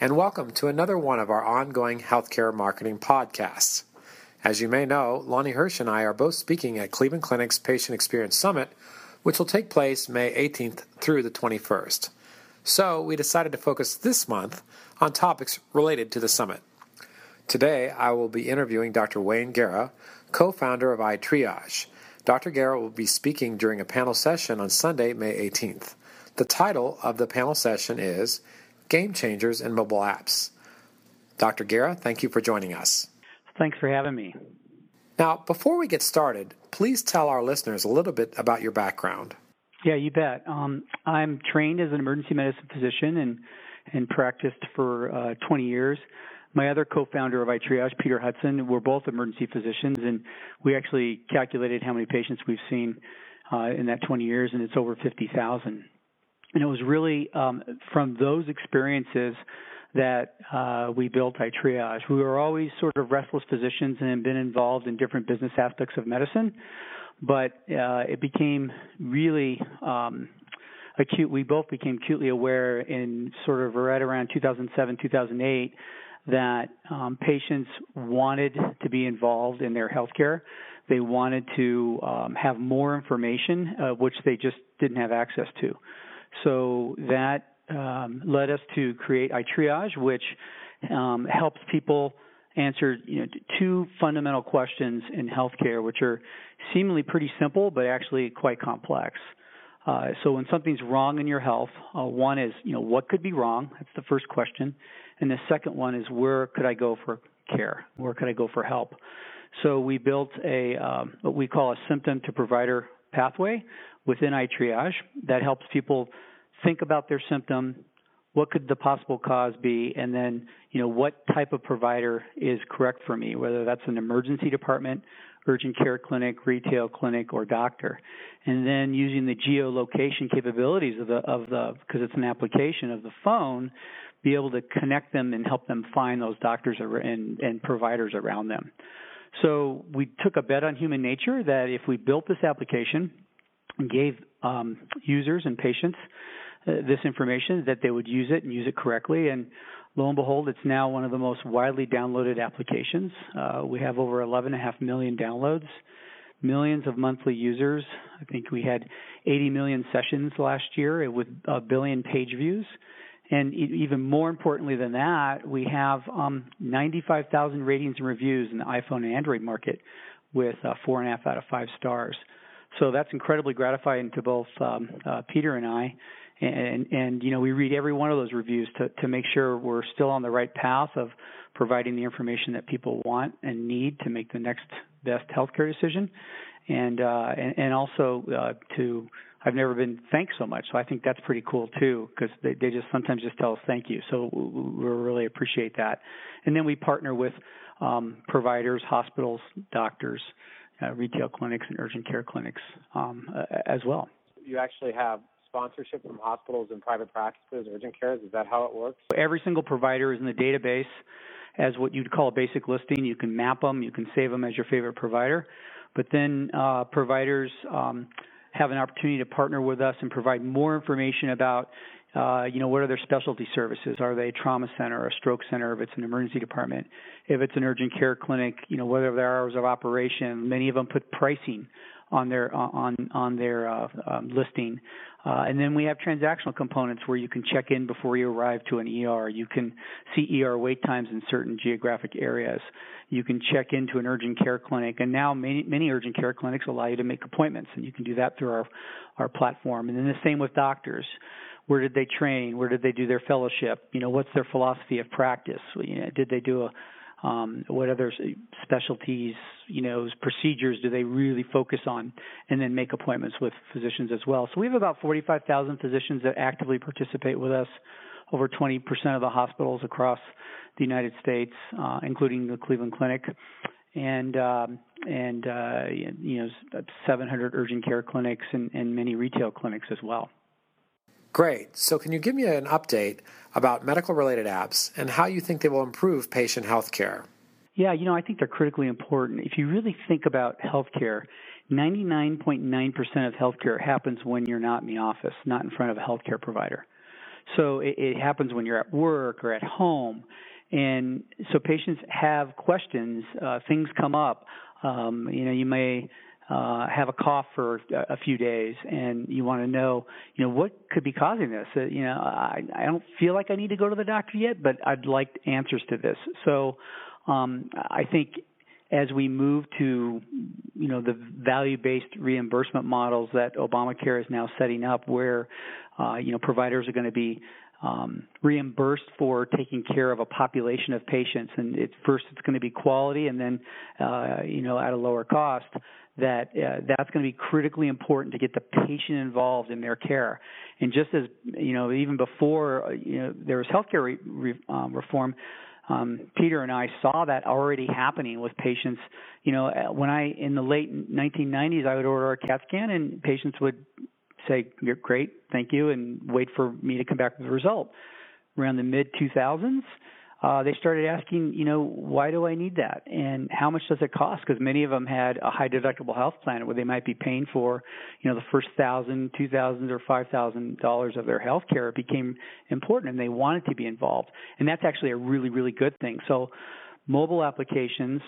and welcome to another one of our ongoing healthcare marketing podcasts. As you may know, Lonnie Hirsch and I are both speaking at Cleveland Clinic's Patient Experience Summit, which will take place May 18th through the 21st. So, we decided to focus this month on topics related to the summit. Today, I will be interviewing Dr. Wayne Guerra, co founder of iTriage. Dr. Guerra will be speaking during a panel session on Sunday, May 18th. The title of the panel session is Game Changers in Mobile Apps. Dr. Guerra, thank you for joining us. Thanks for having me. Now, before we get started, please tell our listeners a little bit about your background. Yeah, you bet. Um, I'm trained as an emergency medicine physician and and practiced for uh, 20 years. My other co-founder of iTriage, Peter Hudson, we're both emergency physicians, and we actually calculated how many patients we've seen uh, in that 20 years, and it's over 50,000. And it was really um, from those experiences that uh, we built iTriage. We were always sort of restless physicians and had been involved in different business aspects of medicine, but uh, it became really um, acute. We both became acutely aware in sort of right around 2007, 2008 that um, patients wanted to be involved in their healthcare. They wanted to um, have more information, uh, which they just didn't have access to. So that um, led us to create iTriage, which um, helps people answer you know, two fundamental questions in healthcare, which are seemingly pretty simple but actually quite complex. Uh, so when something's wrong in your health, uh, one is you know what could be wrong. That's the first question, and the second one is where could I go for care? Where could I go for help? So we built a um, what we call a symptom to provider pathway within iTriage that helps people think about their symptom, what could the possible cause be, and then you know what type of provider is correct for me, whether that's an emergency department, urgent care clinic, retail clinic, or doctor, and then using the geolocation capabilities of the of the because it's an application of the phone, be able to connect them and help them find those doctors and, and providers around them. So we took a bet on human nature that if we built this application gave um, users and patients uh, this information that they would use it and use it correctly. And lo and behold, it's now one of the most widely downloaded applications. Uh, we have over 11.5 million downloads, millions of monthly users. I think we had 80 million sessions last year with a billion page views. And even more importantly than that, we have um, 95,000 ratings and reviews in the iPhone and Android market with uh, four and a half out of five stars. So that's incredibly gratifying to both um, uh, Peter and I. And and you know we read every one of those reviews to to make sure we're still on the right path of providing the information that people want and need to make the next best healthcare decision. And uh and, and also uh to I've never been thanked so much. So I think that's pretty cool too because they they just sometimes just tell us thank you. So we really appreciate that. And then we partner with um providers hospitals doctors uh, retail clinics and urgent care clinics um, uh, as well you actually have sponsorship from hospitals and private practices, urgent cares? Is that how it works? Every single provider is in the database as what you'd call a basic listing. You can map them, you can save them as your favorite provider. But then uh, providers um, have an opportunity to partner with us and provide more information about uh, you know, what are their specialty services? Are they a trauma center or a stroke center if it's an emergency department? If it's an urgent care clinic, you know, what are their hours of operation? Many of them put pricing on their on on their uh, um, listing. Uh, and then we have transactional components where you can check in before you arrive to an ER. You can see ER wait times in certain geographic areas. You can check into an urgent care clinic, and now many, many urgent care clinics allow you to make appointments, and you can do that through our our platform. And then the same with doctors. Where did they train? Where did they do their fellowship? You know, what's their philosophy of practice? You know, did they do a um, what other specialties, you know, procedures do they really focus on, and then make appointments with physicians as well. So we have about 45,000 physicians that actively participate with us, over 20% of the hospitals across the United States, uh, including the Cleveland Clinic, and um, and uh, you know 700 urgent care clinics and, and many retail clinics as well. Great. So, can you give me an update about medical related apps and how you think they will improve patient health care? Yeah, you know, I think they're critically important. If you really think about healthcare, 99.9% of healthcare happens when you're not in the office, not in front of a healthcare provider. So it, it happens when you're at work or at home. And so patients have questions, uh, things come up. Um, you know, you may uh, have a cough for a, few days, and you want to know, you know, what could be causing this. Uh, you know, I, I don't feel like I need to go to the doctor yet, but I'd like answers to this. So, um, I think as we move to, you know, the value-based reimbursement models that Obamacare is now setting up, where, uh, you know, providers are going to be um, reimbursed for taking care of a population of patients, and it's first it's going to be quality, and then, uh, you know, at a lower cost that uh, that's going to be critically important to get the patient involved in their care. And just as you know, even before uh, you know there was healthcare re- re- um, reform, um, Peter and I saw that already happening with patients. You know, uh, when I in the late 1990s, I would order a CAT scan, and patients would say, "You're great, thank you," and wait for me to come back with the result. Around the mid 2000s uh, they started asking, you know, why do I need that, and how much does it cost? Because many of them had a high deductible health plan where they might be paying for, you know, the first thousand, two thousand, or five thousand dollars of their health care. It became important, and they wanted to be involved, and that's actually a really, really good thing. So, mobile applications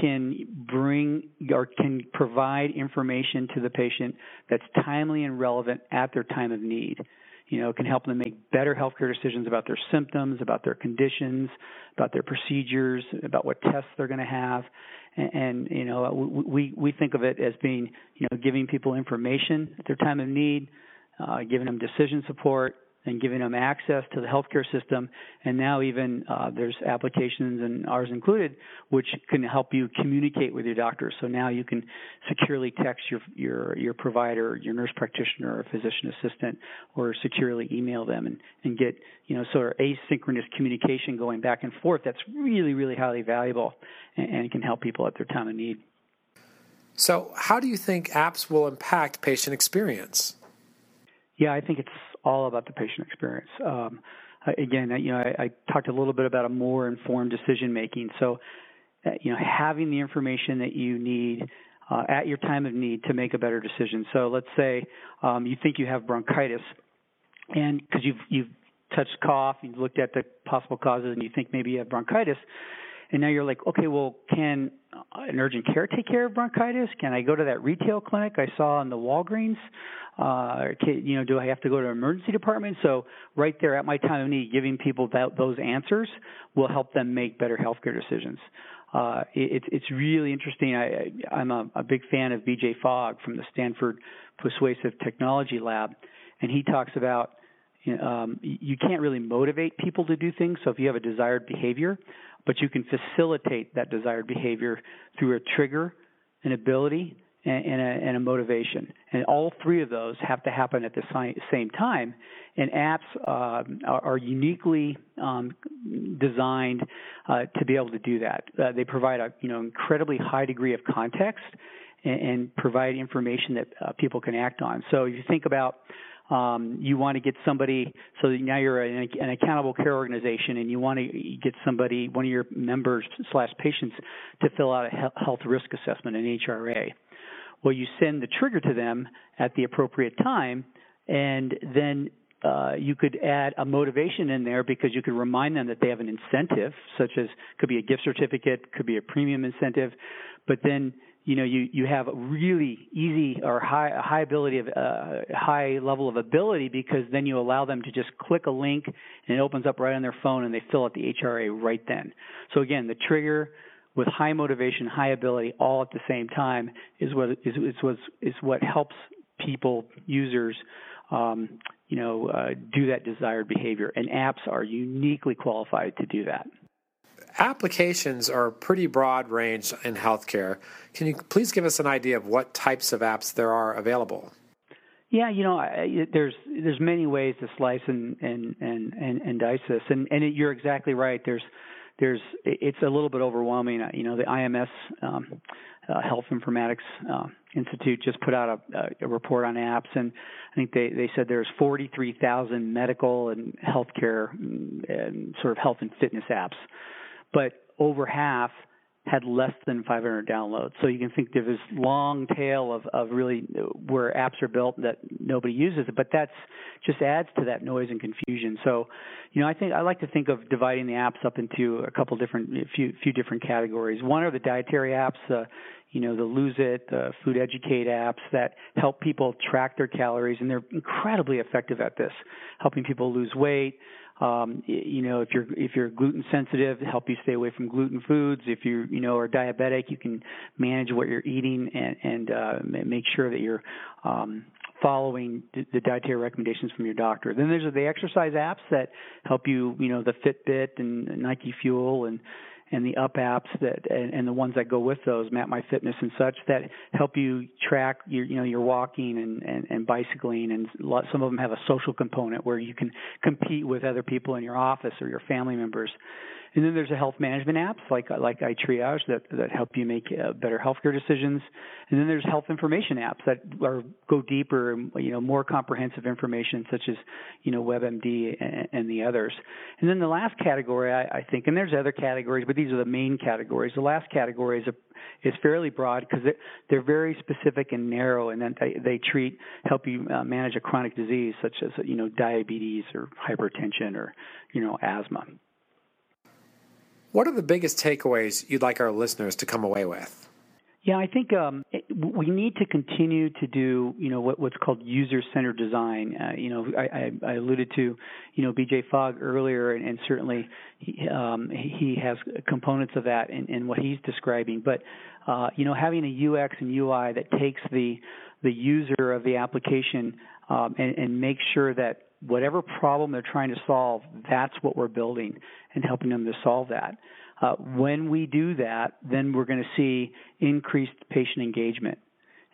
can bring or can provide information to the patient that's timely and relevant at their time of need you know, can help them make better healthcare decisions about their symptoms, about their conditions, about their procedures, about what tests they're going to have. And, and you know, we we think of it as being, you know, giving people information at their time of need, uh, giving them decision support, and giving them access to the healthcare system. And now even uh, there's applications, and ours included, which can help you communicate with your doctor. So now you can securely text your your your provider, your nurse practitioner, or physician assistant, or securely email them and and get you know sort of asynchronous communication going back and forth. That's really really highly valuable, and, and can help people at their time of need. So, how do you think apps will impact patient experience? Yeah, I think it's all about the patient experience. Um, again, you know, I, I, talked a little bit about a more informed decision making. So, uh, you know, having the information that you need uh, at your time of need to make a better decision. So, let's say um, you think you have bronchitis, and because you've you've touched cough, you've looked at the possible causes, and you think maybe you have bronchitis and now you're like, okay, well, can an urgent care take care of bronchitis? Can I go to that retail clinic I saw in the Walgreens? Uh, can, you know, do I have to go to an emergency department? So right there at my time of need, giving people that, those answers will help them make better healthcare decisions. Uh, it, it's really interesting. I, I'm a, a big fan of BJ Fogg from the Stanford Persuasive Technology Lab, and he talks about um, you can't really motivate people to do things. So if you have a desired behavior, but you can facilitate that desired behavior through a trigger, an ability, and, and, a, and a, motivation. And all three of those have to happen at the same time. And apps uh, are, are, uniquely um, designed uh, to be able to do that. Uh, they provide a you know incredibly high degree of context and, and provide information that uh, people can act on. So if you think about um, you want to get somebody so now you're an, an, accountable care organization and you want to get somebody one of your members slash patients to fill out a health risk assessment an hra well you send the trigger to them at the appropriate time and then uh, you could add a motivation in there because you could remind them that they have an incentive, such as could be a gift certificate, could be a premium incentive, but then you know you you have a really easy or high high ability of uh, high level of ability because then you allow them to just click a link and it opens up right on their phone and they fill out the HRA right then. So again, the trigger with high motivation, high ability, all at the same time is what is is what is what helps people users um, you know uh, do that desired behavior, and apps are uniquely qualified to do that applications are pretty broad range in healthcare. Can you please give us an idea of what types of apps there are available? Yeah, you know, I, there's there's many ways to slice and and and and, and dice this, and and it, you're exactly right. There's there's it's a little bit overwhelming. You know, the IMS um, uh, Health Informatics uh, Institute just put out a, a, report on apps, and I think they they said there's 43,000 medical and healthcare and, and sort of health and fitness apps but over half had less than 500 downloads. So you can think there's this long tail of, of really where apps are built that nobody uses but that's just adds to that noise and confusion. So, you know, I think I like to think of dividing the apps up into a couple different, few few different categories. One are the dietary apps, uh, you know, the Lose It, the Fooducate apps that help people track their calories, and they're incredibly effective at this, helping people lose weight. Um, you know, if you're if you're gluten sensitive, help you stay away from gluten foods. If you you know are diabetic, you can manage what you're eating and and uh, make sure that you're um, following the dietary recommendations from your doctor. Then there's the exercise apps that help you, you know, the Fitbit and Nike Fuel and and the up apps that and, and the ones that go with those, Map My Fitness and such, that help you track your you know your walking and, and, and bicycling, and some of them have a social component where you can compete with other people in your office or your family members. And then there's a health management apps like like iTriage that that help you make uh, better healthcare decisions. And then there's health information apps that are go deeper, you know, more comprehensive information such as you know WebMD and, and the others. And then the last category I, I think, and there's other categories, but these are the main categories. The last category is a is fairly broad because they're, they're very specific and narrow, and then they, they treat help you uh, manage a chronic disease such as you know diabetes or hypertension or you know asthma. What are the biggest takeaways you'd like our listeners to come away with? Yeah, I think um, we need to continue to do, you know, what, what's called user-centered design. Uh, you know, I, I, alluded to, you know, B.J. Fogg earlier, and, and certainly he, um, he has components of that in, in what he's describing. But, uh, you know, having a UX and UI that takes the the user of the application um, and, and makes sure that whatever problem they're trying to solve, that's what we're building and helping them to solve that. Uh, when we do that, then we're going to see increased patient engagement.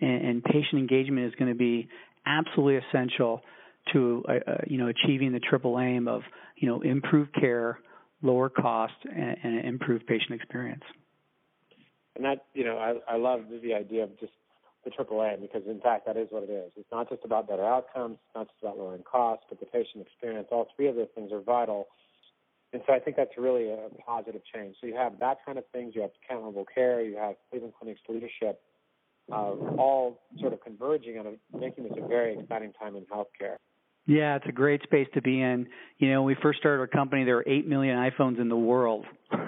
And, and patient engagement is going to be absolutely essential to uh, uh, you know achieving the triple aim of you know improved care, lower cost, and, and improved patient experience. And that you know I, I love the idea of just the triple aim because in fact that is what it is. It's not just about better outcomes, it's not just about lowering costs, but the patient experience. All three of those things are vital. And so I think that's really a positive change. So you have that kind of things, you have accountable care, you have Cleveland Clinic's leadership, uh, all sort of converging on making this a very exciting time in healthcare. Yeah, it's a great space to be in. You know, when we first started our company, there were 8 million iPhones in the world. and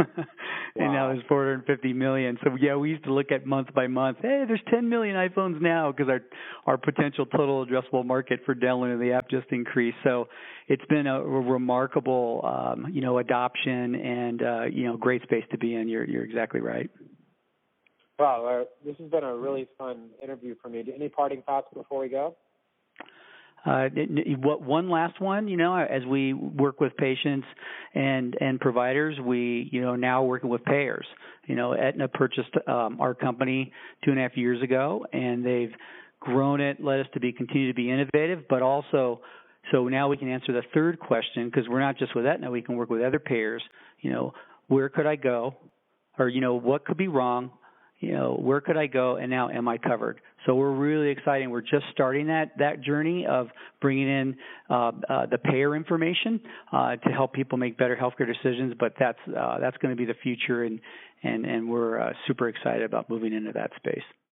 wow. now there's 450 million. So yeah, we used to look at month by month. Hey, there's 10 million iPhones now because our our potential total addressable market for downloading the app just increased. So it's been a, a remarkable, um, you know, adoption and uh, you know, great space to be in. You're you're exactly right. Wow, uh, this has been a really fun interview for me. Any parting thoughts before we go? Uh, what one last one, you know, as we work with patients and and providers, we you know now working with payers. You know, Aetna purchased um, our company two and a half years ago, and they've grown it, led us to be continue to be innovative, but also so now we can answer the third question because we're not just with Aetna, we can work with other payers. You know, where could I go, or you know, what could be wrong? You know, where could I go and now am I covered? So we're really excited. We're just starting that that journey of bringing in uh, uh, the payer information uh, to help people make better healthcare decisions. But that's uh, that's going to be the future, and and and we're uh, super excited about moving into that space.